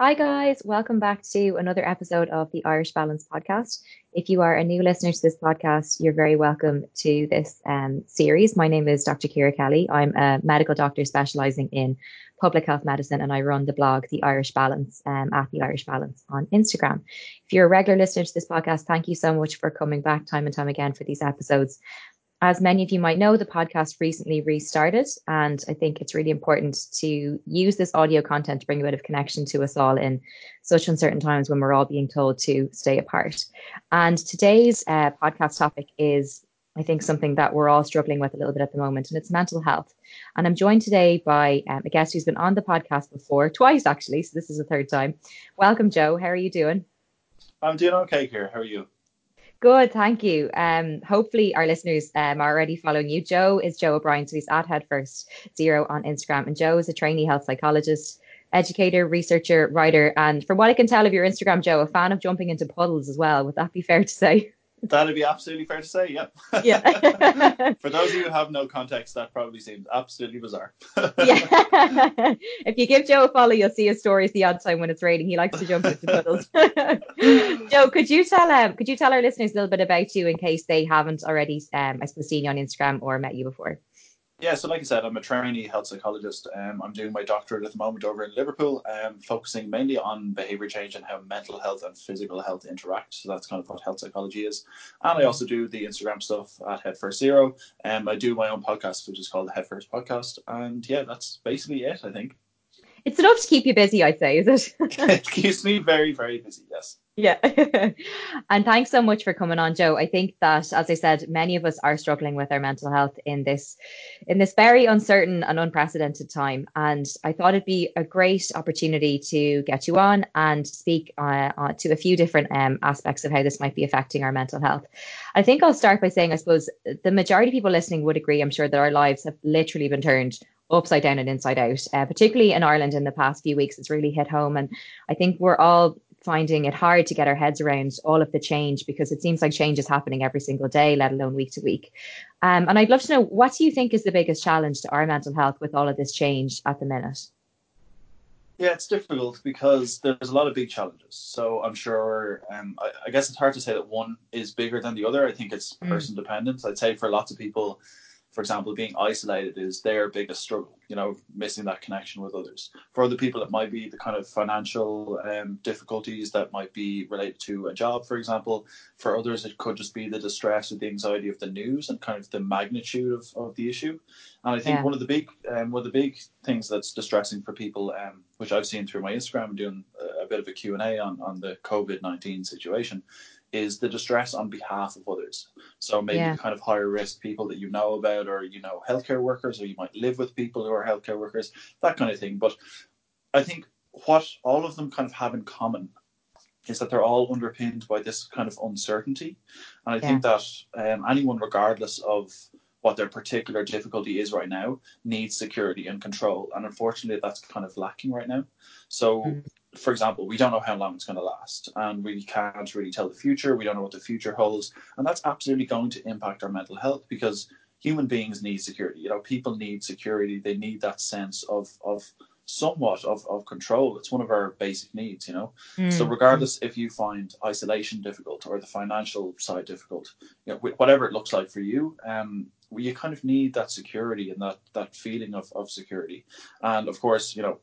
Hi, guys. Welcome back to another episode of the Irish Balance podcast. If you are a new listener to this podcast, you're very welcome to this um, series. My name is Dr. Kira Kelly. I'm a medical doctor specializing in public health medicine, and I run the blog The Irish Balance um, at The Irish Balance on Instagram. If you're a regular listener to this podcast, thank you so much for coming back time and time again for these episodes. As many of you might know, the podcast recently restarted, and I think it's really important to use this audio content to bring a bit of connection to us all in such uncertain times when we're all being told to stay apart. And today's uh, podcast topic is, I think, something that we're all struggling with a little bit at the moment, and it's mental health. And I'm joined today by um, a guest who's been on the podcast before, twice actually, so this is the third time. Welcome, Joe. How are you doing? I'm doing okay here. How are you? Good, thank you. Um, hopefully our listeners um, are already following you. Joe is Joe O'Brien, so he's at Head First Zero on Instagram, and Joe is a trainee health psychologist, educator, researcher, writer, and from what I can tell of your Instagram, Joe, a fan of jumping into puddles as well. Would that be fair to say? That'd be absolutely fair to say, yeah. Yeah. For those of you who have no context, that probably seems absolutely bizarre. yeah. if you give Joe a follow, you'll see his stories the odd time when it's raining. He likes to jump into puddles. Joe, could you tell um could you tell our listeners a little bit about you in case they haven't already um I suppose seen you on Instagram or met you before? Yeah, so like I said, I'm a trainee health psychologist. Um, I'm doing my doctorate at the moment over in Liverpool, um, focusing mainly on behaviour change and how mental health and physical health interact. So that's kind of what health psychology is. And I also do the Instagram stuff at Head First Zero. Um, I do my own podcast, which is called the Head First Podcast. And yeah, that's basically it, I think. It's enough to keep you busy, I'd say, is it? it keeps me very, very busy, yes. Yeah. and thanks so much for coming on, Joe. I think that, as I said, many of us are struggling with our mental health in this in this very uncertain and unprecedented time. And I thought it'd be a great opportunity to get you on and speak uh, uh, to a few different um, aspects of how this might be affecting our mental health. I think I'll start by saying, I suppose, the majority of people listening would agree, I'm sure, that our lives have literally been turned upside down and inside out, uh, particularly in Ireland in the past few weeks. It's really hit home. And I think we're all finding it hard to get our heads around all of the change because it seems like change is happening every single day, let alone week to week. Um, and I'd love to know what do you think is the biggest challenge to our mental health with all of this change at the minute? Yeah, it's difficult because there's a lot of big challenges. So I'm sure, um, I, I, guess it's hard to say that one is bigger than the other. I think it's mm. person dependent. I'd say for lots of people, for example, being isolated is their biggest struggle, you know, missing that connection with others. For other people, it might be the kind of financial um, difficulties that might be related to a job, for example. For others, it could just be the distress or the anxiety of the news and kind of the magnitude of, of the issue. And I think yeah. one of the big um, one of the big things that's distressing for people, um, which I've seen through my Instagram, doing a, bit of a Q&A on, on the COVID-19 situation, is the distress on behalf of others. So maybe yeah. kind of higher risk people that you know about, or you know healthcare workers, or you might live with people who are healthcare workers, that kind of thing. But I think what all of them kind of have in common is that they're all underpinned by this kind of uncertainty, and I yeah. think that um, anyone, regardless of what their particular difficulty is right now needs security and control and unfortunately that's kind of lacking right now so mm for example, we don't know how long it's going to last, and we can't really tell the future. We don't know what the future holds, and that's absolutely going to impact our mental health because human beings need security. You know, people need security. They need that sense of of somewhat of, of control. It's one of our basic needs, you know. Mm. So regardless if you find isolation difficult or the financial side difficult, you know, whatever it looks like for you, um, you kind of need that security and that that feeling of, of security. And of course, you know,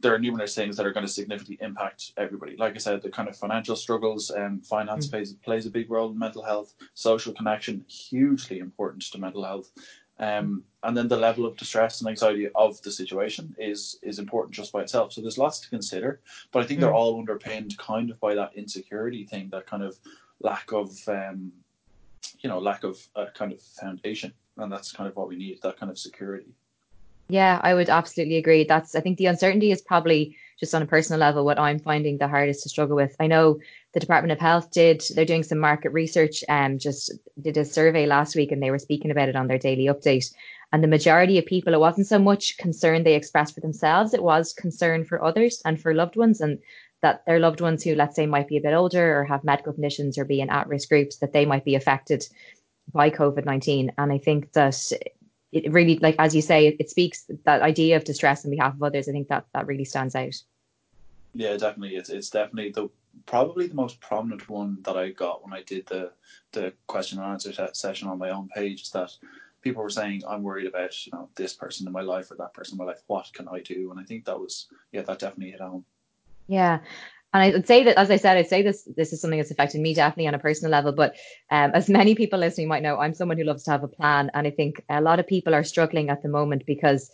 there are numerous things that are going to significantly impact everybody. Like I said, the kind of financial struggles and um, finance mm. plays plays a big role in mental health. Social connection hugely important to mental health, um, and then the level of distress and anxiety of the situation is is important just by itself. So there's lots to consider, but I think mm. they're all underpinned kind of by that insecurity thing, that kind of lack of um, you know lack of a kind of foundation, and that's kind of what we need that kind of security. Yeah, I would absolutely agree. That's I think the uncertainty is probably just on a personal level what I'm finding the hardest to struggle with. I know the Department of Health did they're doing some market research and um, just did a survey last week and they were speaking about it on their daily update. And the majority of people, it wasn't so much concern they expressed for themselves, it was concern for others and for loved ones and that their loved ones who let's say might be a bit older or have medical conditions or be in at-risk groups that they might be affected by COVID-19. And I think that it really like as you say it, it, speaks that idea of distress on behalf of others i think that that really stands out Yeah, definitely. It's it's definitely the probably the most prominent one that I got when I did the the question and answer session on my own page is that people were saying I'm worried about you know this person in my life or that person in my life. What can I do? And I think that was yeah that definitely hit home. Yeah. And I would say that, as I said, I'd say this this is something that's affected me definitely on a personal level. But um, as many people listening might know, I'm someone who loves to have a plan, and I think a lot of people are struggling at the moment because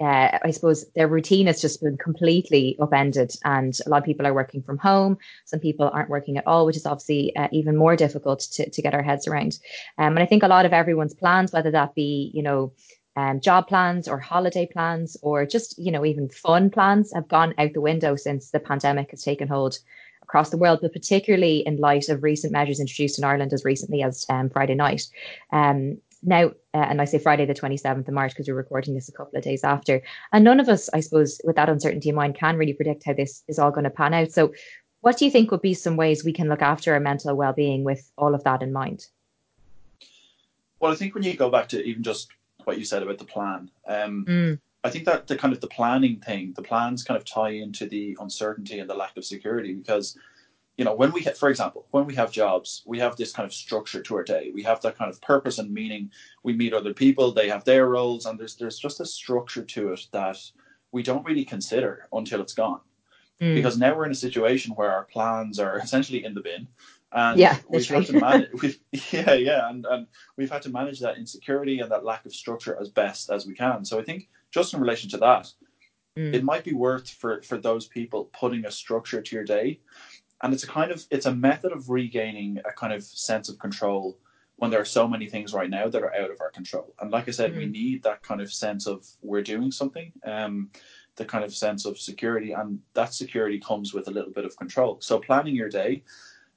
uh, I suppose their routine has just been completely upended, and a lot of people are working from home. Some people aren't working at all, which is obviously uh, even more difficult to, to get our heads around. Um, and I think a lot of everyone's plans, whether that be, you know, um, job plans or holiday plans or just, you know, even fun plans, have gone out the window since the pandemic has taken hold across the world, but particularly in light of recent measures introduced in Ireland as recently as um, Friday night. Um, now, uh, and I say Friday the 27th of March because we're recording this a couple of days after. And none of us, I suppose, with that uncertainty in mind, can really predict how this is all going to pan out. So, what do you think would be some ways we can look after our mental well being with all of that in mind? Well, I think when you go back to even just what you said about the plan, um, mm. I think that the kind of the planning thing, the plans kind of tie into the uncertainty and the lack of security because you know, when we, ha- for example, when we have jobs, we have this kind of structure to our day. We have that kind of purpose and meaning. We meet other people; they have their roles, and there's there's just a structure to it that we don't really consider until it's gone. Mm. Because now we're in a situation where our plans are essentially in the bin, and yeah, we've had to manage. Yeah, yeah, and and we've had to manage that insecurity and that lack of structure as best as we can. So I think just in relation to that, mm. it might be worth for for those people putting a structure to your day and it's a kind of it's a method of regaining a kind of sense of control when there are so many things right now that are out of our control. And like I said, mm. we need that kind of sense of we're doing something, um, the kind of sense of security, and that security comes with a little bit of control. So planning your day,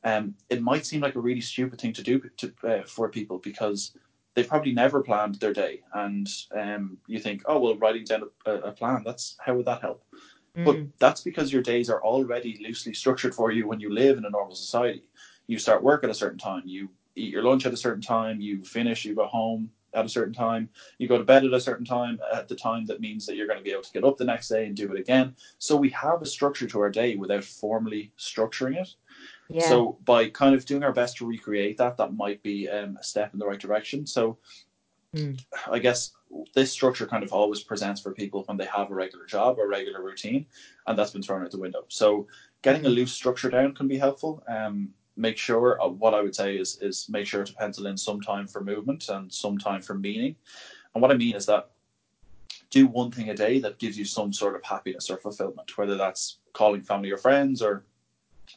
um, it might seem like a really stupid thing to do to, uh, for people because they've probably never planned their day, and um, you think, oh well, writing down a, a plan that's how would that help? But mm. that's because your days are already loosely structured for you when you live in a normal society. You start work at a certain time, you eat your lunch at a certain time, you finish, you go home at a certain time, you go to bed at a certain time, at the time that means that you're going to be able to get up the next day and do it again. So we have a structure to our day without formally structuring it. Yeah. So by kind of doing our best to recreate that, that might be um, a step in the right direction. So mm. I guess this structure kind of always presents for people when they have a regular job or regular routine, and that's been thrown out the window. So getting a loose structure down can be helpful. Um, make sure uh, what I would say is is make sure to pencil in some time for movement and some time for meaning. And what I mean is that do one thing a day that gives you some sort of happiness or fulfillment, whether that's calling family or friends or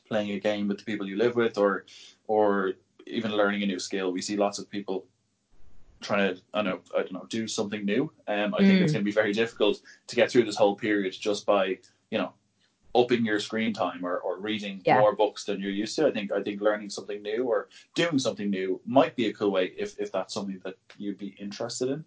playing a game with the people you live with or or even learning a new skill. We see lots of people trying to I don't know I don't know do something new. Um, I mm. think it's mm. going to be very difficult to get through this whole period just by you know upping your screen time or, or reading yeah. more books than you're used to. I think I think learning something new or doing something new might be a cool way if, if that's something that you'd be interested in.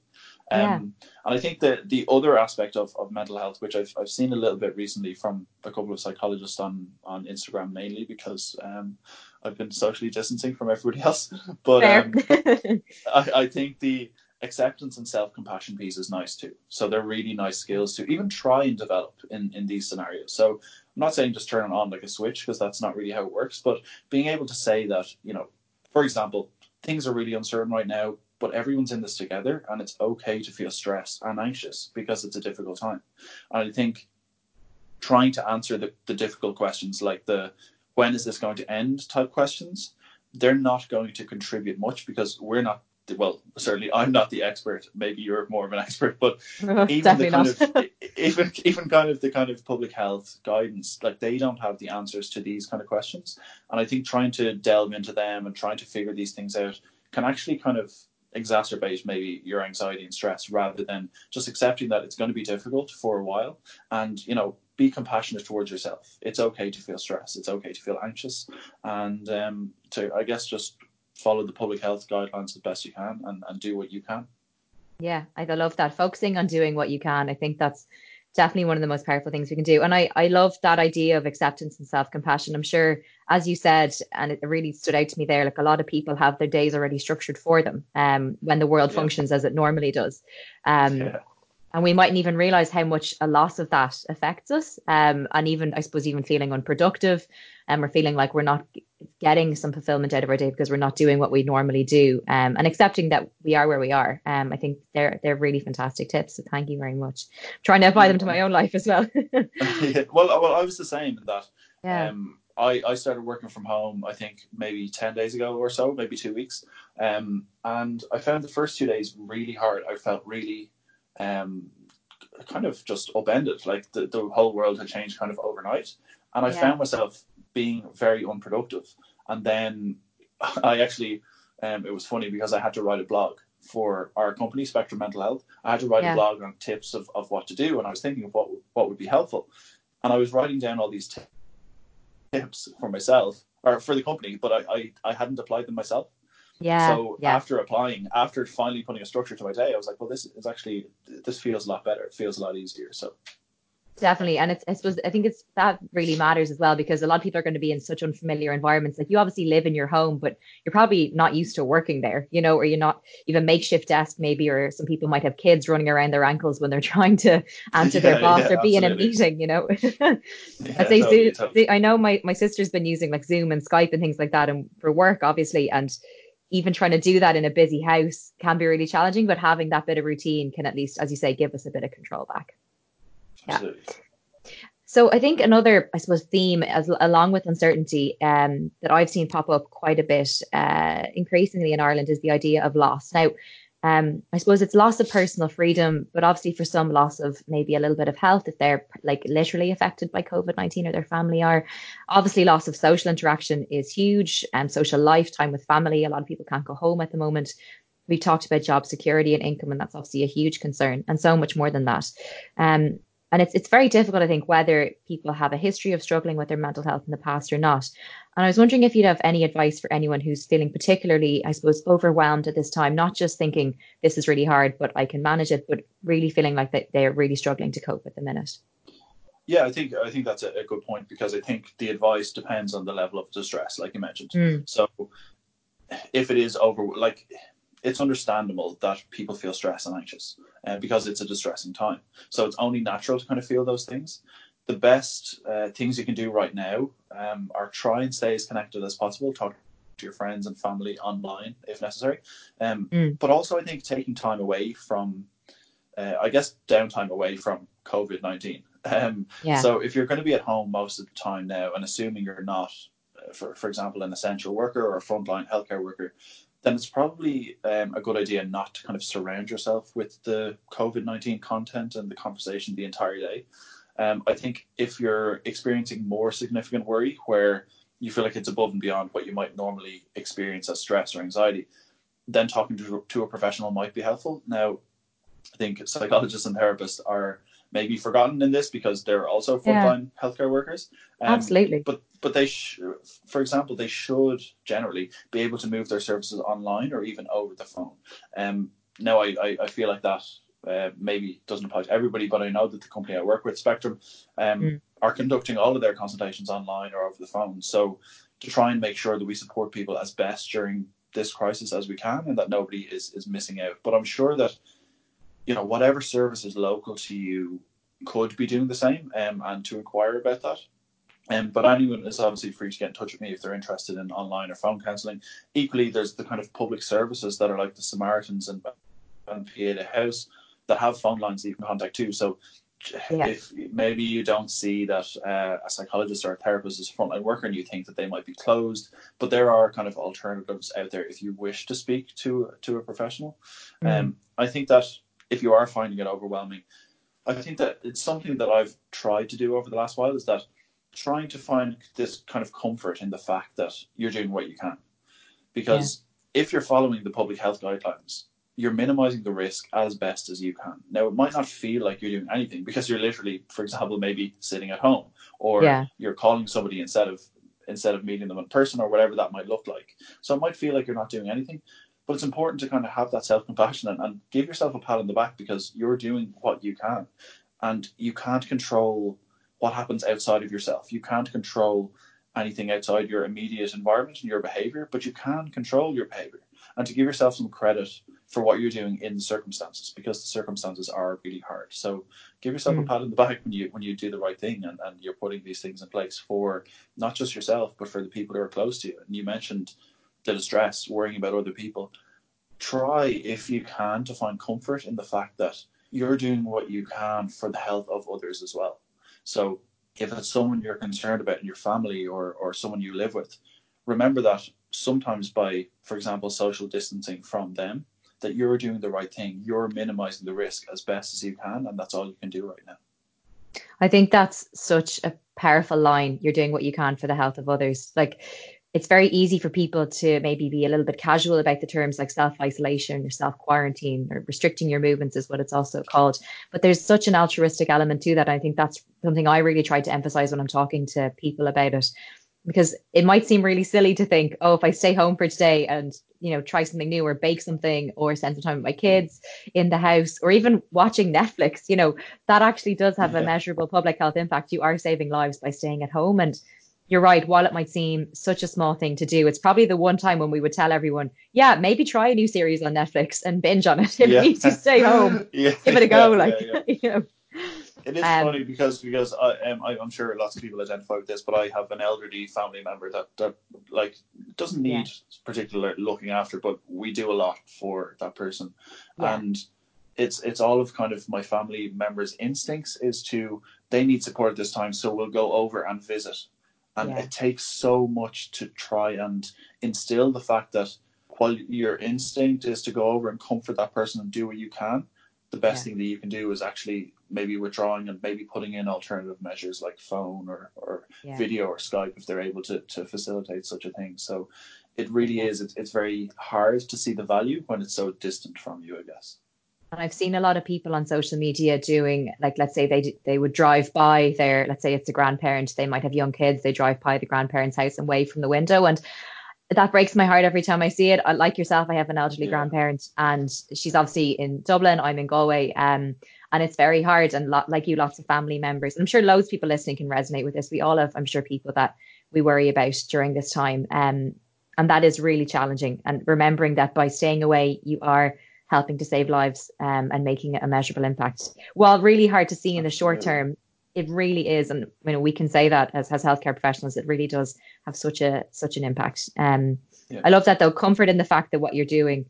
Um, yeah. And I think that the other aspect of, of mental health, which I've, I've seen a little bit recently from a couple of psychologists on, on Instagram mainly because um, I've been socially distancing from everybody else. But um, I, I think the acceptance and self compassion piece is nice too. So they're really nice skills to even try and develop in, in these scenarios. So I'm not saying just turn it on like a switch because that's not really how it works, but being able to say that, you know, for example, things are really uncertain right now, but everyone's in this together and it's okay to feel stressed and anxious because it's a difficult time. And I think trying to answer the, the difficult questions like the when is this going to end type questions, they're not going to contribute much because we're not well, certainly I'm not the expert. Maybe you're more of an expert, but even the kind of even even kind of the kind of public health guidance, like they don't have the answers to these kind of questions. And I think trying to delve into them and trying to figure these things out can actually kind of exacerbate maybe your anxiety and stress rather than just accepting that it's going to be difficult for a while and you know be compassionate towards yourself. It's okay to feel stressed. It's okay to feel anxious, and um, to I guess just follow the public health guidelines as best you can and, and do what you can. Yeah, I love that. Focusing on doing what you can. I think that's definitely one of the most powerful things we can do. And I, I love that idea of acceptance and self compassion. I'm sure, as you said, and it really stood out to me there, like a lot of people have their days already structured for them um, when the world yeah. functions as it normally does. Um, yeah and we mightn't even realize how much a loss of that affects us um, and even i suppose even feeling unproductive and we're feeling like we're not getting some fulfillment out of our day because we're not doing what we normally do um, and accepting that we are where we are um, i think they're they're really fantastic tips so thank you very much I'm trying to apply them to my own life as well yeah. well well i was the same in that yeah. um, I, I started working from home, I think maybe 10 days ago or so, maybe two weeks. Um, and I found the first two days really hard. I felt really um, kind of just upended. Like the, the whole world had changed kind of overnight. And I yeah. found myself being very unproductive. And then I actually, um, it was funny because I had to write a blog for our company, Spectrum Mental Health. I had to write yeah. a blog on tips of, of what to do. And I was thinking of what, what would be helpful. And I was writing down all these tips for myself or for the company, but I, I, I hadn't applied them myself. Yeah. So yeah. after applying, after finally putting a structure to my day, I was like, well, this is actually this feels a lot better. It feels a lot easier. So definitely and it's i suppose i think it's that really matters as well because a lot of people are going to be in such unfamiliar environments like you obviously live in your home but you're probably not used to working there you know or you're not even makeshift desk maybe or some people might have kids running around their ankles when they're trying to answer yeah, their boss yeah, or be absolutely. in a meeting you know yeah, I say totally, totally. i know my my sister's been using like zoom and skype and things like that and for work obviously and even trying to do that in a busy house can be really challenging, but having that bit of routine can at least, as you say, give us a bit of control back. Absolutely. Yeah. So I think another, I suppose, theme as along with uncertainty um, that I've seen pop up quite a bit uh, increasingly in Ireland is the idea of loss. Now, um, I suppose it's loss of personal freedom, but obviously for some loss of maybe a little bit of health if they're like literally affected by COVID 19 or their family are. Obviously, loss of social interaction is huge and um, social lifetime with family. A lot of people can't go home at the moment. We've talked about job security and income, and that's obviously a huge concern, and so much more than that. Um, and it's it's very difficult, I think, whether people have a history of struggling with their mental health in the past or not. And I was wondering if you'd have any advice for anyone who's feeling particularly, I suppose, overwhelmed at this time, not just thinking this is really hard, but I can manage it, but really feeling like that they're really struggling to cope at the minute. Yeah, I think I think that's a, a good point because I think the advice depends on the level of distress, like you mentioned. Mm. So if it is over, like it's understandable that people feel stressed and anxious uh, because it's a distressing time. So it's only natural to kind of feel those things. The best uh, things you can do right now um, are try and stay as connected as possible. Talk to your friends and family online if necessary. Um, mm. But also, I think taking time away from, uh, I guess, downtime away from COVID 19. Um, yeah. So if you're going to be at home most of the time now, and assuming you're not, uh, for, for example, an essential worker or a frontline healthcare worker, then it's probably um, a good idea not to kind of surround yourself with the COVID 19 content and the conversation the entire day. Um, I think if you're experiencing more significant worry where you feel like it's above and beyond what you might normally experience as stress or anxiety, then talking to, to a professional might be helpful. Now, I think psychologists and therapists are maybe forgotten in this because they're also frontline yeah. healthcare workers. Um, Absolutely. But but they, sh- for example, they should generally be able to move their services online or even over the phone. Um, now I, I, I feel like that uh, maybe doesn't apply to everybody, but I know that the company I work with, Spectrum, um, mm. are conducting all of their consultations online or over the phone. So to try and make sure that we support people as best during this crisis as we can, and that nobody is is missing out. But I'm sure that you know whatever service is local to you could be doing the same, um, and to inquire about that. Um, but anyone is obviously free to get in touch with me if they're interested in online or phone counselling. Equally, there's the kind of public services that are like the Samaritans and, and Pieta House that have phone lines that you can contact too. So yeah. if maybe you don't see that uh, a psychologist or a therapist is a frontline worker and you think that they might be closed, but there are kind of alternatives out there if you wish to speak to to a professional. Mm. Um, I think that if you are finding it overwhelming, I think that it's something that I've tried to do over the last while is that trying to find this kind of comfort in the fact that you're doing what you can. Because yeah. if you're following the public health guidelines, you're minimizing the risk as best as you can. Now, it might not feel like you're doing anything because you're literally, for example, maybe sitting at home or yeah. you're calling somebody instead of instead of meeting them in person or whatever that might look like. So it might feel like you're not doing anything, but it's important to kind of have that self compassion and, and give yourself a pat on the back because you're doing what you can, and you can't control what happens outside of yourself. You can't control anything outside your immediate environment and your behavior, but you can control your behavior. And to give yourself some credit for what you're doing in the circumstances because the circumstances are really hard. So give yourself mm. a pat on the back when you when you do the right thing and, and you're putting these things in place for not just yourself but for the people who are close to you. And you mentioned the distress, worrying about other people. Try if you can to find comfort in the fact that you're doing what you can for the health of others as well. So if it's someone you're concerned about in your family or or someone you live with, remember that sometimes by, for example, social distancing from them, that you're doing the right thing. You're minimizing the risk as best as you can, and that's all you can do right now. I think that's such a powerful line. You're doing what you can for the health of others. Like, it's very easy for people to maybe be a little bit casual about the terms like self isolation or self quarantine or restricting your movements, is what it's also called. But there's such an altruistic element to that. I think that's something I really try to emphasize when I'm talking to people about it because it might seem really silly to think, oh, if I stay home for today and you know try something new or bake something or spend some time with my kids in the house or even watching Netflix, you know that actually does have yeah. a measurable public health impact. You are saving lives by staying at home, and you're right. While it might seem such a small thing to do, it's probably the one time when we would tell everyone, yeah, maybe try a new series on Netflix and binge on it if yeah. you stay home. yeah. Give it a go, like you know. It is um, funny because because I, um, am sure lots of people identify with this, but I have an elderly family member that that like doesn't need yeah. particular looking after, but we do a lot for that person, yeah. and it's it's all of kind of my family members' instincts is to they need support this time, so we'll go over and visit, and yeah. it takes so much to try and instill the fact that while your instinct is to go over and comfort that person and do what you can, the best thing that you can do is actually maybe withdrawing and maybe putting in alternative measures like phone or, or yeah. video or Skype if they're able to, to facilitate such a thing. So it really yeah. is, it's, it's very hard to see the value when it's so distant from you, I guess. And I've seen a lot of people on social media doing, like, let's say they they would drive by their, let's say it's a grandparent, they might have young kids, they drive by the grandparent's house and wave from the window, and that breaks my heart every time I see it. Like yourself, I have an elderly yeah. grandparent, and she's obviously in Dublin. I'm in Galway, um, and it's very hard and lot, like you lots of family members i'm sure loads of people listening can resonate with this we all have i'm sure people that we worry about during this time um, and that is really challenging and remembering that by staying away you are helping to save lives um, and making a measurable impact while really hard to see in the short term it really is and you know we can say that as, as healthcare professionals it really does have such a such an impact um, yeah. i love that though comfort in the fact that what you're doing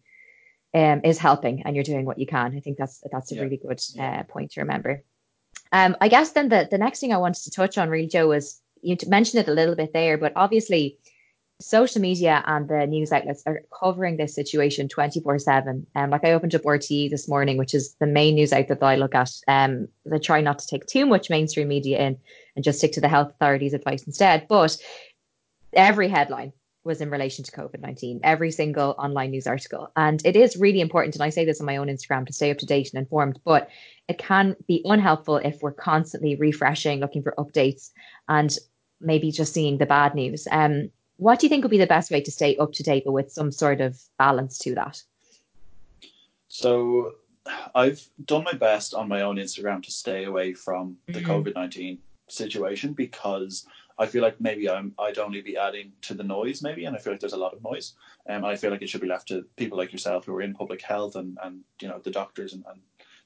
um, is helping and you're doing what you can. I think that's that's a yeah. really good uh, point to remember. Um, I guess then the, the next thing I wanted to touch on really, Joe, was you mentioned it a little bit there, but obviously social media and the news outlets are covering this situation 24 7. Um, like I opened up RTE this morning, which is the main news outlet that I look at. Um, they try not to take too much mainstream media in and just stick to the health authorities' advice instead. But every headline was in relation to COVID 19, every single online news article. And it is really important, and I say this on my own Instagram to stay up to date and informed, but it can be unhelpful if we're constantly refreshing, looking for updates, and maybe just seeing the bad news. Um, what do you think would be the best way to stay up to date, but with some sort of balance to that? So, I've done my best on my own Instagram to stay away from the mm-hmm. COVID 19 situation because I feel like maybe I'm I'd only be adding to the noise maybe, and I feel like there's a lot of noise. Um, and I feel like it should be left to people like yourself who are in public health and and you know the doctors and, and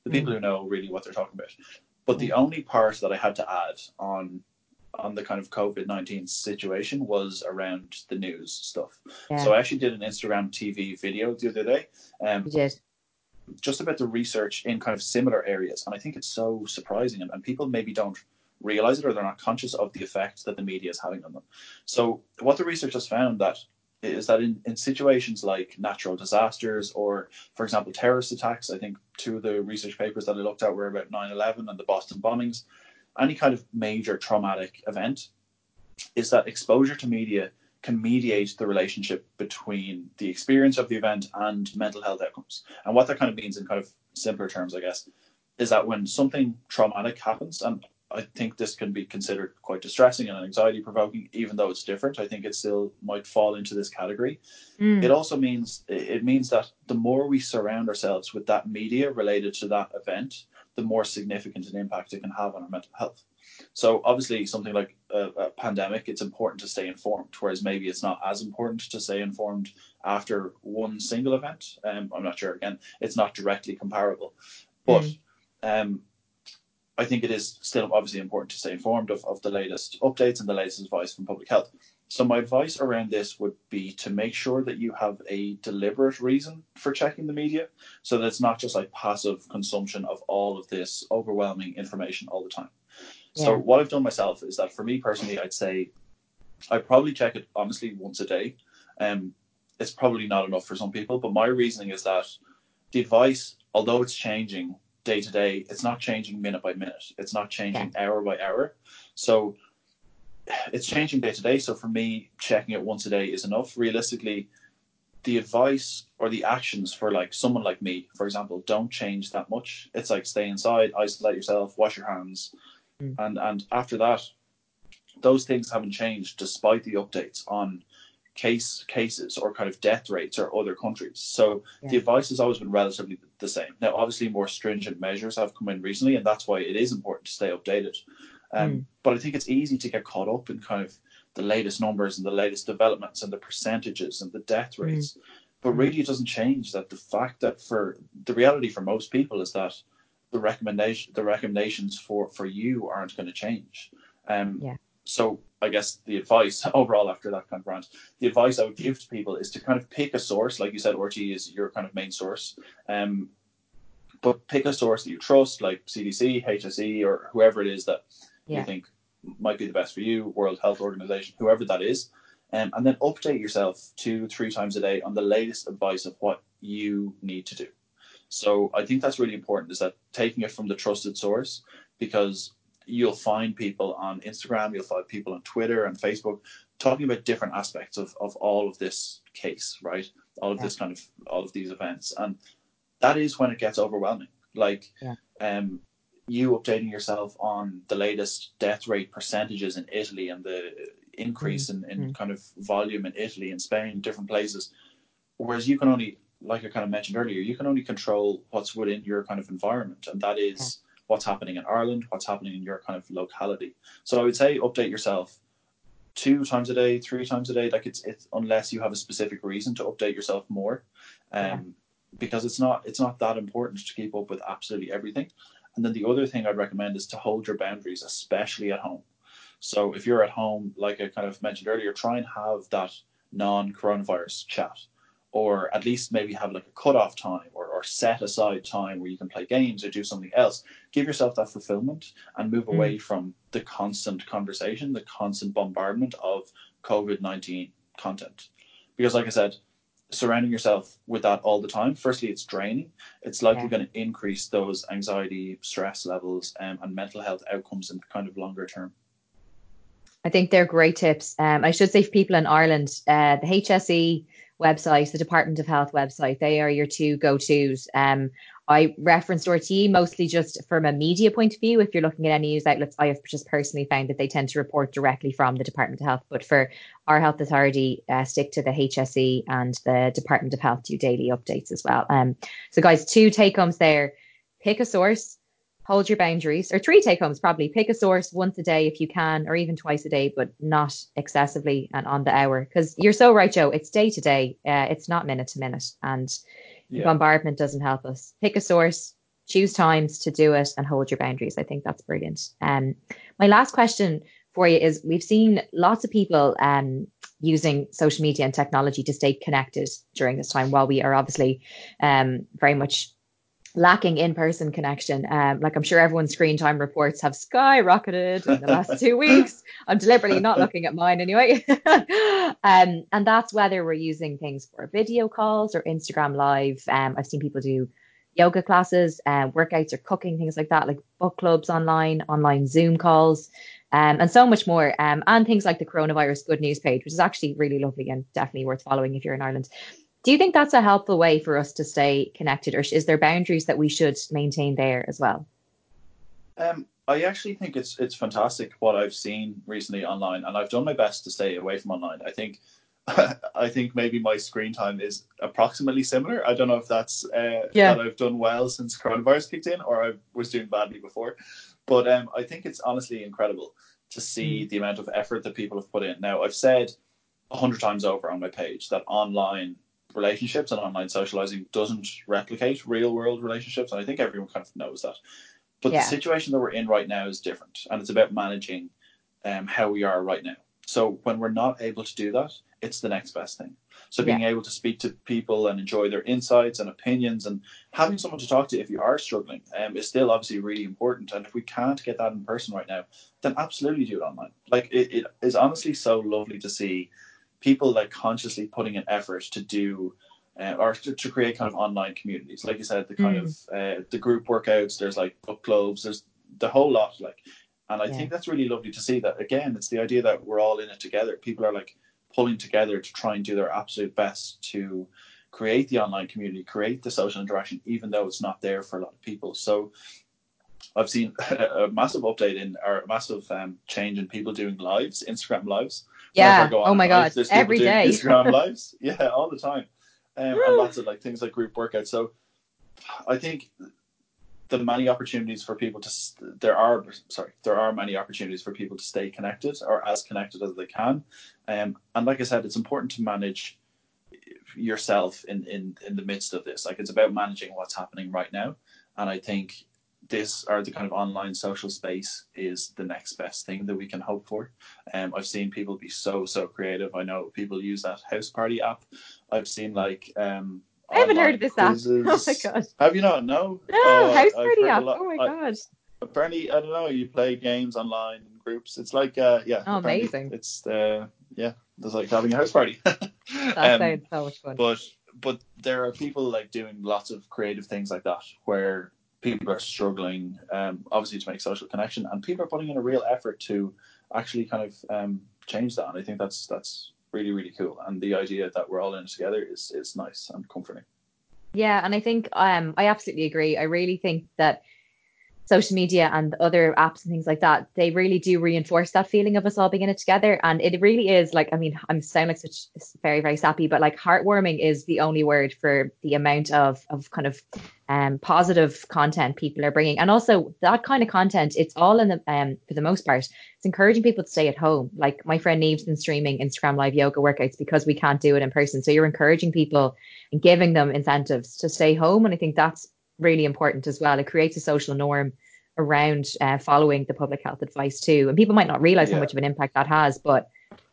the people mm. who know really what they're talking about. But the mm. only part that I had to add on on the kind of COVID nineteen situation was around the news stuff. Yeah. So I actually did an Instagram TV video the other day. Um, yes. Just about the research in kind of similar areas, and I think it's so surprising, and, and people maybe don't realize it or they're not conscious of the effect that the media is having on them. So what the research has found that is that in, in situations like natural disasters or, for example, terrorist attacks, I think two of the research papers that I looked at were about 9-11 and the Boston bombings, any kind of major traumatic event, is that exposure to media can mediate the relationship between the experience of the event and mental health outcomes. And what that kind of means in kind of simpler terms, I guess, is that when something traumatic happens, and I think this can be considered quite distressing and anxiety provoking, even though it's different. I think it still might fall into this category. Mm. It also means it means that the more we surround ourselves with that media related to that event, the more significant an impact it can have on our mental health. So obviously, something like a, a, pandemic, it's important to stay informed. Whereas maybe it's not as important to stay informed after one single event. Um, I'm not sure. Again, it's not directly comparable, but mm. um, I think it is still obviously important to stay informed of, of the latest updates and the latest advice from public health. So my advice around this would be to make sure that you have a deliberate reason for checking the media, so that it's not just like passive consumption of all of this overwhelming information all the time. Yeah. So what I've done myself is that for me personally, I'd say I probably check it honestly once a day. Um, it's probably not enough for some people, but my reasoning is that the advice, although it's changing day to day, it's not changing minute by minute. It's not changing yeah. hour by hour. So it's changing day to day. So for me, checking it once a day is enough. Realistically, the advice or the actions for like someone like me, for example, don't change that much. It's like stay inside, isolate yourself, wash your hands, mm. and and after that, those things haven't changed despite the updates on case cases or kind of death rates or other countries. So yeah. the advice has always been relatively the same. Now, obviously, more stringent measures have come in recently, and that's why it is important to stay updated. Um, mm. But I think it's easy to get caught up in kind of the latest numbers and the latest developments and the percentages and the death hmm. rates. Mm. But really, it doesn't change that the fact that for the reality for most people is that the recommendation, the recommendations for for you aren't going to change. Um, yeah. So I guess the advice overall after that kind of rant, the advice I would give to people is to kind of pick a source, like you said, RT is your kind of main source. Um, but pick a source that you trust, like CDC, HSE, or whoever it is that yeah. you think might be the best for you, World Health Organization, whoever that is, um, and then update yourself two, three times a day on the latest advice of what you need to do. So I think that's really important is that taking it from the trusted source because you'll find people on Instagram, you'll find people on Twitter and Facebook talking about different aspects of, of all of this case, right? All of yeah. this kind of all of these events. And that is when it gets overwhelming. Like yeah. um you updating yourself on the latest death rate percentages in Italy and the increase mm-hmm. in, in mm-hmm. kind of volume in Italy and Spain, different places. Whereas you can only, like I kind of mentioned earlier, you can only control what's within your kind of environment, and that is yeah. what's happening in Ireland, what's happening in your kind of locality. So I would say update yourself two times a day, three times a day. Like it's it's unless you have a specific reason to update yourself more, um, yeah. because it's not it's not that important to keep up with absolutely everything. And then the other thing I'd recommend is to hold your boundaries, especially at home. So if you're at home, like I kind of mentioned earlier, try and have that non-coronavirus chat, or at least maybe have like a cut-off time or, or set aside time where you can play games or do something else. Give yourself that fulfillment and move mm. away from the constant conversation, the constant bombardment of COVID-19 content. Because like I said, surrounding yourself with that all the time, firstly, it's draining. It's likely yeah. going to increase those anxiety, stress levels, um, and mental health outcomes in kind of longer term. I think they're great tips. Um, I should say for people in Ireland, uh, the HSE website, the Department of Health website, they are your two go tos. Um, I referenced RTE mostly just from a media point of view. If you're looking at any news outlets, I have just personally found that they tend to report directly from the Department of Health. But for our health authority, uh, stick to the HSE and the Department of Health do daily updates as well. Um, so, guys, two take homes there. Pick a source, hold your boundaries, or three take homes probably. Pick a source once a day if you can, or even twice a day, but not excessively and on the hour. Because you're so right, Joe. It's day to day. Uh, it's not minute to minute, and yeah. bombardment doesn't help us. Pick a source, choose times to do it, and hold your boundaries. I think that's brilliant. Um, my last question for you is: We've seen lots of people um, using social media and technology to stay connected during this time, while we are obviously um, very much lacking in-person connection. Um, like I'm sure everyone's screen time reports have skyrocketed in the last two weeks. I'm deliberately not looking at mine anyway. um, and that's whether we're using things for video calls or Instagram live. Um, I've seen people do yoga classes, uh, workouts or cooking, things like that, like book clubs online, online Zoom calls. Um, and so much more. Um, and things like the coronavirus good news page, which is actually really lovely and definitely worth following if you're in Ireland. Do you think that's a helpful way for us to stay connected, or is there boundaries that we should maintain there as well? Um, I actually think it's it's fantastic what I've seen recently online, and I've done my best to stay away from online. I think I think maybe my screen time is approximately similar. I don't know if that's uh, yeah. that I've done well since coronavirus kicked in, or I was doing badly before. but um, I think it's honestly incredible to see mm. the amount of effort that people have put in. Now, I've said a hundred times over on my page that online relationships and online socializing doesn't replicate real world relationships, and I think everyone kind of knows that. But yeah. the situation that we're in right now is different, and it's about managing um, how we are right now. So when we're not able to do that, it's the next best thing. So being yeah. able to speak to people and enjoy their insights and opinions and having someone to talk to if you are struggling um, is still obviously really important. And if we can't get that in person right now, then absolutely do it online. Like it, it is honestly so lovely to see people like consciously putting an effort to do uh, or to, to, create kind of online communities. Like you said, the kind mm. of uh, the group workouts. There's like book clubs. There's the whole lot. Like, and I yeah. think that's really lovely to see. That again, it's the idea that we're all in it together. People are like pulling together to try and do their absolute best to create the online community, create the social interaction, even though it's not there for a lot of people. So I've seen a massive update in or a massive um, change in people doing lives, Instagram lives. Yeah. Oh my god. Every day. Instagram lives. Yeah, all the time. Um, and lots of like things like group workouts. So I think the many opportunities for people to there are sorry there are many opportunities for people to stay connected or as connected as they can um, and like i said it's important to manage yourself in, in in the midst of this like it's about managing what's happening right now and i think this or the kind of online social space is the next best thing that we can hope for um, i've seen people be so so creative i know people use that Houseparty app i've seen like um, I haven't heard of this quizzes. app. Oh my god. Have you not? No. No, uh, Houseparty app. Oh my god. apparently, I don't know. You play games online in groups. It's like, uh, yeah. Oh, amazing. It's uh, yeah. It's like having a house party. that um, sounds so much fun. But but there are people like doing lots of creative things like that where people are struggling, um, obviously to make social connection, and people are putting in a real effort to actually kind of um, change that. And I think that's that's really really cool and the idea that we're all in it together is is nice and comforting yeah and i think um i absolutely agree i really think that social media and other apps and things like that, they really do reinforce that feeling of us all being in it together. And it really is like, I mean, I'm sound like such very, very sappy, but like heartwarming is the only word for the amount of, of kind of um, positive content people are bringing. And also that kind of content, it's all in the, um, for the most part, it's encouraging people to stay at home. Like my friend Neve's been streaming Instagram live yoga workouts because we can't do it in person. So you're encouraging people and giving them incentives to stay home. And I think that's really important as well. It creates a social norm around uh, following the public health advice too. And people might not realize yeah. how much of an impact that has, but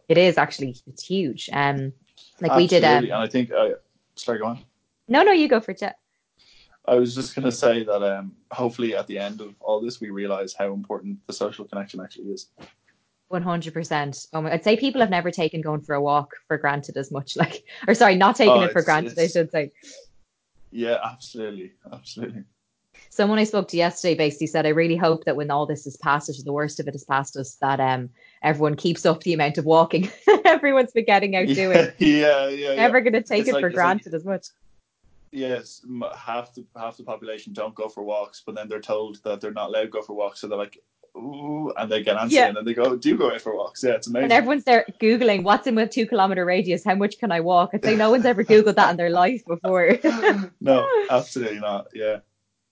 it is actually it's huge. Um, like Absolutely. we did. Um, and I think, uh, sorry, go on. No, no, you go for it. Yeah. I was just going to say that um, hopefully at the end of all this, we realize how important the social connection actually is. One hundred percent. Oh my! I'd say people have never taken going for a walk for granted as much. Like, or sorry, not taking oh, it for granted. I should say. Yeah, absolutely, absolutely. Someone I spoke to yesterday basically said, I really hope that when all this is past us, the worst of it is past us, that um everyone keeps up the amount of walking everyone's been getting out yeah, doing. Yeah, yeah. Never yeah. going to take it's it like, for granted like, as much. Yes, half the half the population don't go for walks, but then they're told that they're not allowed to go for walks, so they're like, ooh, and they get antsy, yeah. and then they go do go out for walks. Yeah, it's amazing. And everyone's there googling what's in a two kilometer radius. How much can I walk? I'd say no one's ever googled that in their life before. no, absolutely not. Yeah.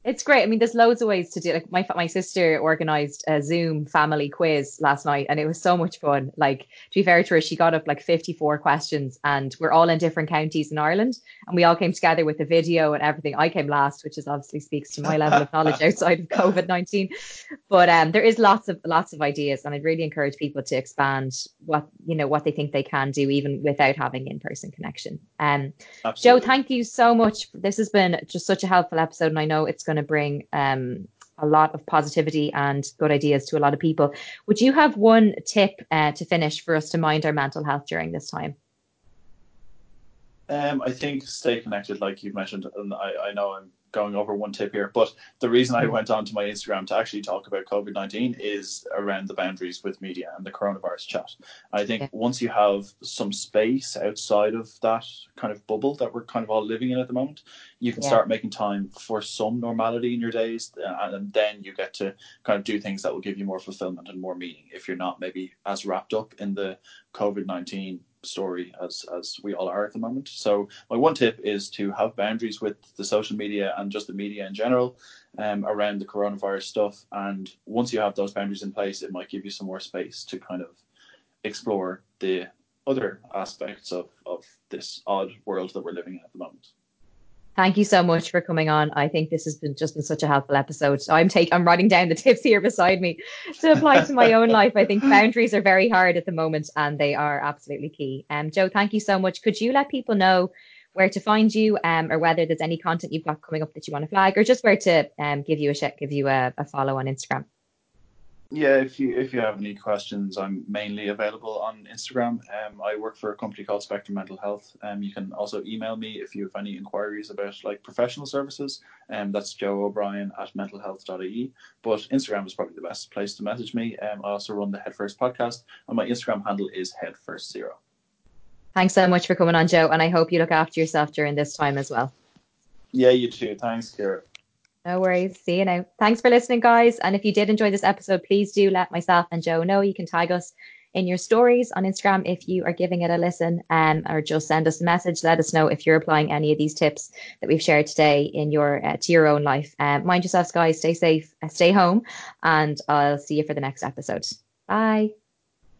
It's great. I mean, there's loads of ways to do. Like my my sister organized a Zoom family quiz last night, and it was so much fun. Like to be fair to her, she got up like 54 questions, and we're all in different counties in Ireland, and we all came together with a video and everything. I came last, which is obviously speaks to my level of knowledge outside of COVID 19. But um, there is lots of lots of ideas, and I'd really encourage people to expand what you know what they think they can do, even without having in person connection. Um, Joe, thank you so much. This has been just such a helpful episode, and I know it's going to bring um, a lot of positivity and good ideas to a lot of people. Would you have one tip uh, to finish for us to mind our mental health during this time? Um, I think stay connected, like you've mentioned, and I, I know I'm going over one tip here, but the reason I went on to my Instagram to actually talk about COVID 19 is around the boundaries with media and the coronavirus chat. I think yeah. once you have some space outside of that kind of bubble that we're kind of all living in at the moment, you can yeah. start making time for some normality in your days, uh, and then you get to kind of do things that will give you more fulfillment and more meaning if you're not maybe as wrapped up in the COVID 19 story as as we all are at the moment. So my one tip is to have boundaries with the social media and just the media in general. um, around the coronavirus stuff. And once you have those boundaries in place, it might give you some more space to kind of explore the other aspects of, of this odd world that we're living in at the moment. Thank you so much for coming on. I think this has been just been such a helpful episode. So I'm take I'm writing down the tips here beside me to apply to my own life. I think boundaries are very hard at the moment and they are absolutely key. Um, Joe, thank you so much. Could you let people know where to find you um, or whether there's any content you've got coming up that you want to flag or just where to um, give you a check, give you a, a follow on Instagram? Yeah, if you if you have any questions, I'm mainly available on Instagram. Um, I work for a company called Spectrum Mental Health. Um, you can also email me if you have any inquiries about like professional services. Um, that's Joe O'Brien at mentalhealth.ie. But Instagram is probably the best place to message me. Um, I also run the Head First podcast, and my Instagram handle is Head First Zero. Thanks so much for coming on, Joe, and I hope you look after yourself during this time as well. Yeah, you too. Thanks, Kira. No worries. See you now. Thanks for listening, guys. And if you did enjoy this episode, please do let myself and Joe know. You can tag us in your stories on Instagram if you are giving it a listen, um, or just send us a message. Let us know if you're applying any of these tips that we've shared today in your uh, to your own life. Um, mind yourselves, guys. Stay safe. Uh, stay home, and I'll see you for the next episode. Bye.